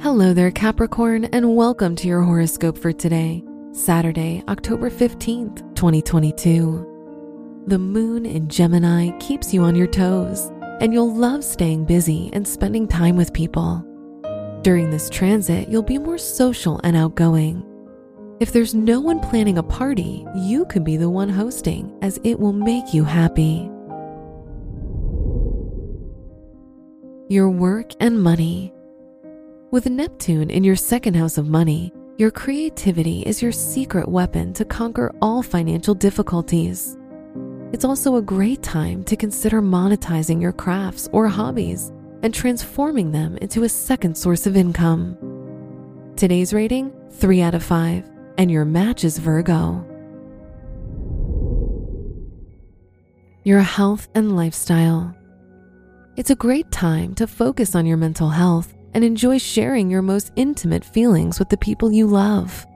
Hello there, Capricorn, and welcome to your horoscope for today, Saturday, October 15th, 2022. The moon in Gemini keeps you on your toes, and you'll love staying busy and spending time with people. During this transit, you'll be more social and outgoing. If there's no one planning a party, you could be the one hosting, as it will make you happy. Your work and money. With Neptune in your second house of money, your creativity is your secret weapon to conquer all financial difficulties. It's also a great time to consider monetizing your crafts or hobbies and transforming them into a second source of income. Today's rating 3 out of 5, and your match is Virgo. Your health and lifestyle. It's a great time to focus on your mental health and enjoy sharing your most intimate feelings with the people you love.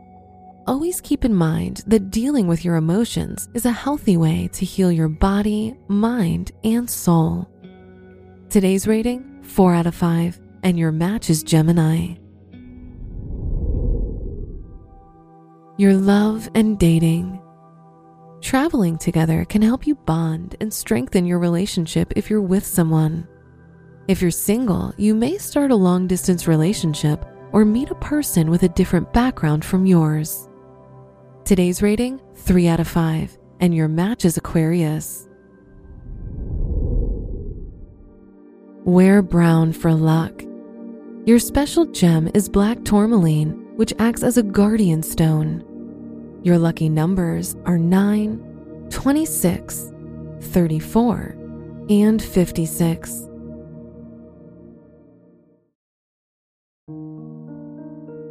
Always keep in mind that dealing with your emotions is a healthy way to heal your body, mind, and soul. Today's rating 4 out of 5, and your match is Gemini. Your love and dating. Traveling together can help you bond and strengthen your relationship if you're with someone. If you're single, you may start a long distance relationship or meet a person with a different background from yours. Today's rating 3 out of 5, and your match is Aquarius. Wear brown for luck. Your special gem is black tourmaline, which acts as a guardian stone. Your lucky numbers are 9, 26, 34, and 56.